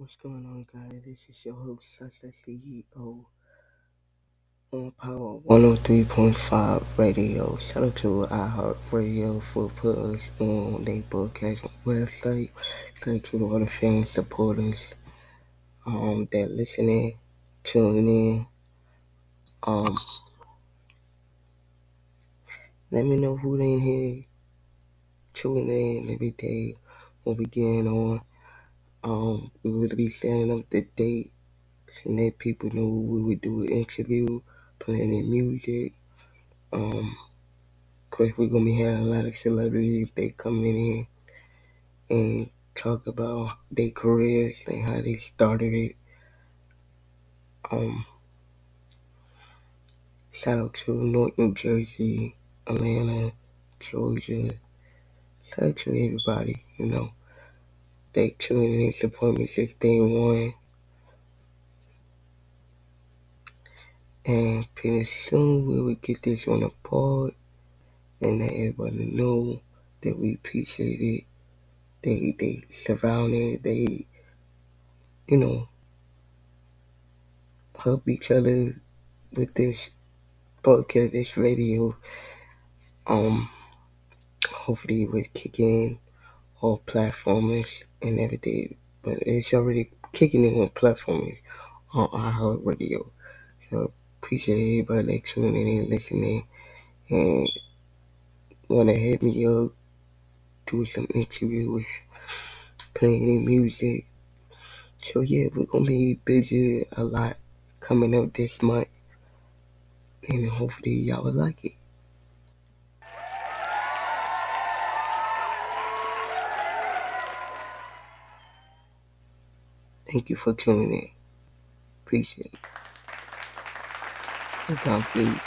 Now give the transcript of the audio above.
What's going on, guys? This is your host, Sasa CEO on Power 103.5 Radio. Shout out to iHeartRadio for putting us on their broadcast website. Thank you to all the fans, supporters um, that listening, tuning in. Um, let me know who they here tuning in every day when we getting on. Um, we will be setting up the date and let people know we would do an interview, playing music. Um, cause we're gonna be having a lot of celebrities. They come in and talk about their careers and how they started it. Um, shout out to North New Jersey, Atlanta, Georgia. Shout out to everybody. You know, they tuning in, support me since day one, and pretty soon we will get this on the board and let everybody know that we appreciate it. They they surround it. They you know help each other with this podcast, this radio. Um, hopefully it will kick in all platforms and everything. But it's already kicking in on platforms on iHeartRadio. So appreciate everybody that tuning in and listening and wanna hit me up, do some interviews, playing music. So yeah, we're gonna be busy a lot coming up this month and hopefully y'all will like it. Thank you for tuning in. Appreciate it. Down, please.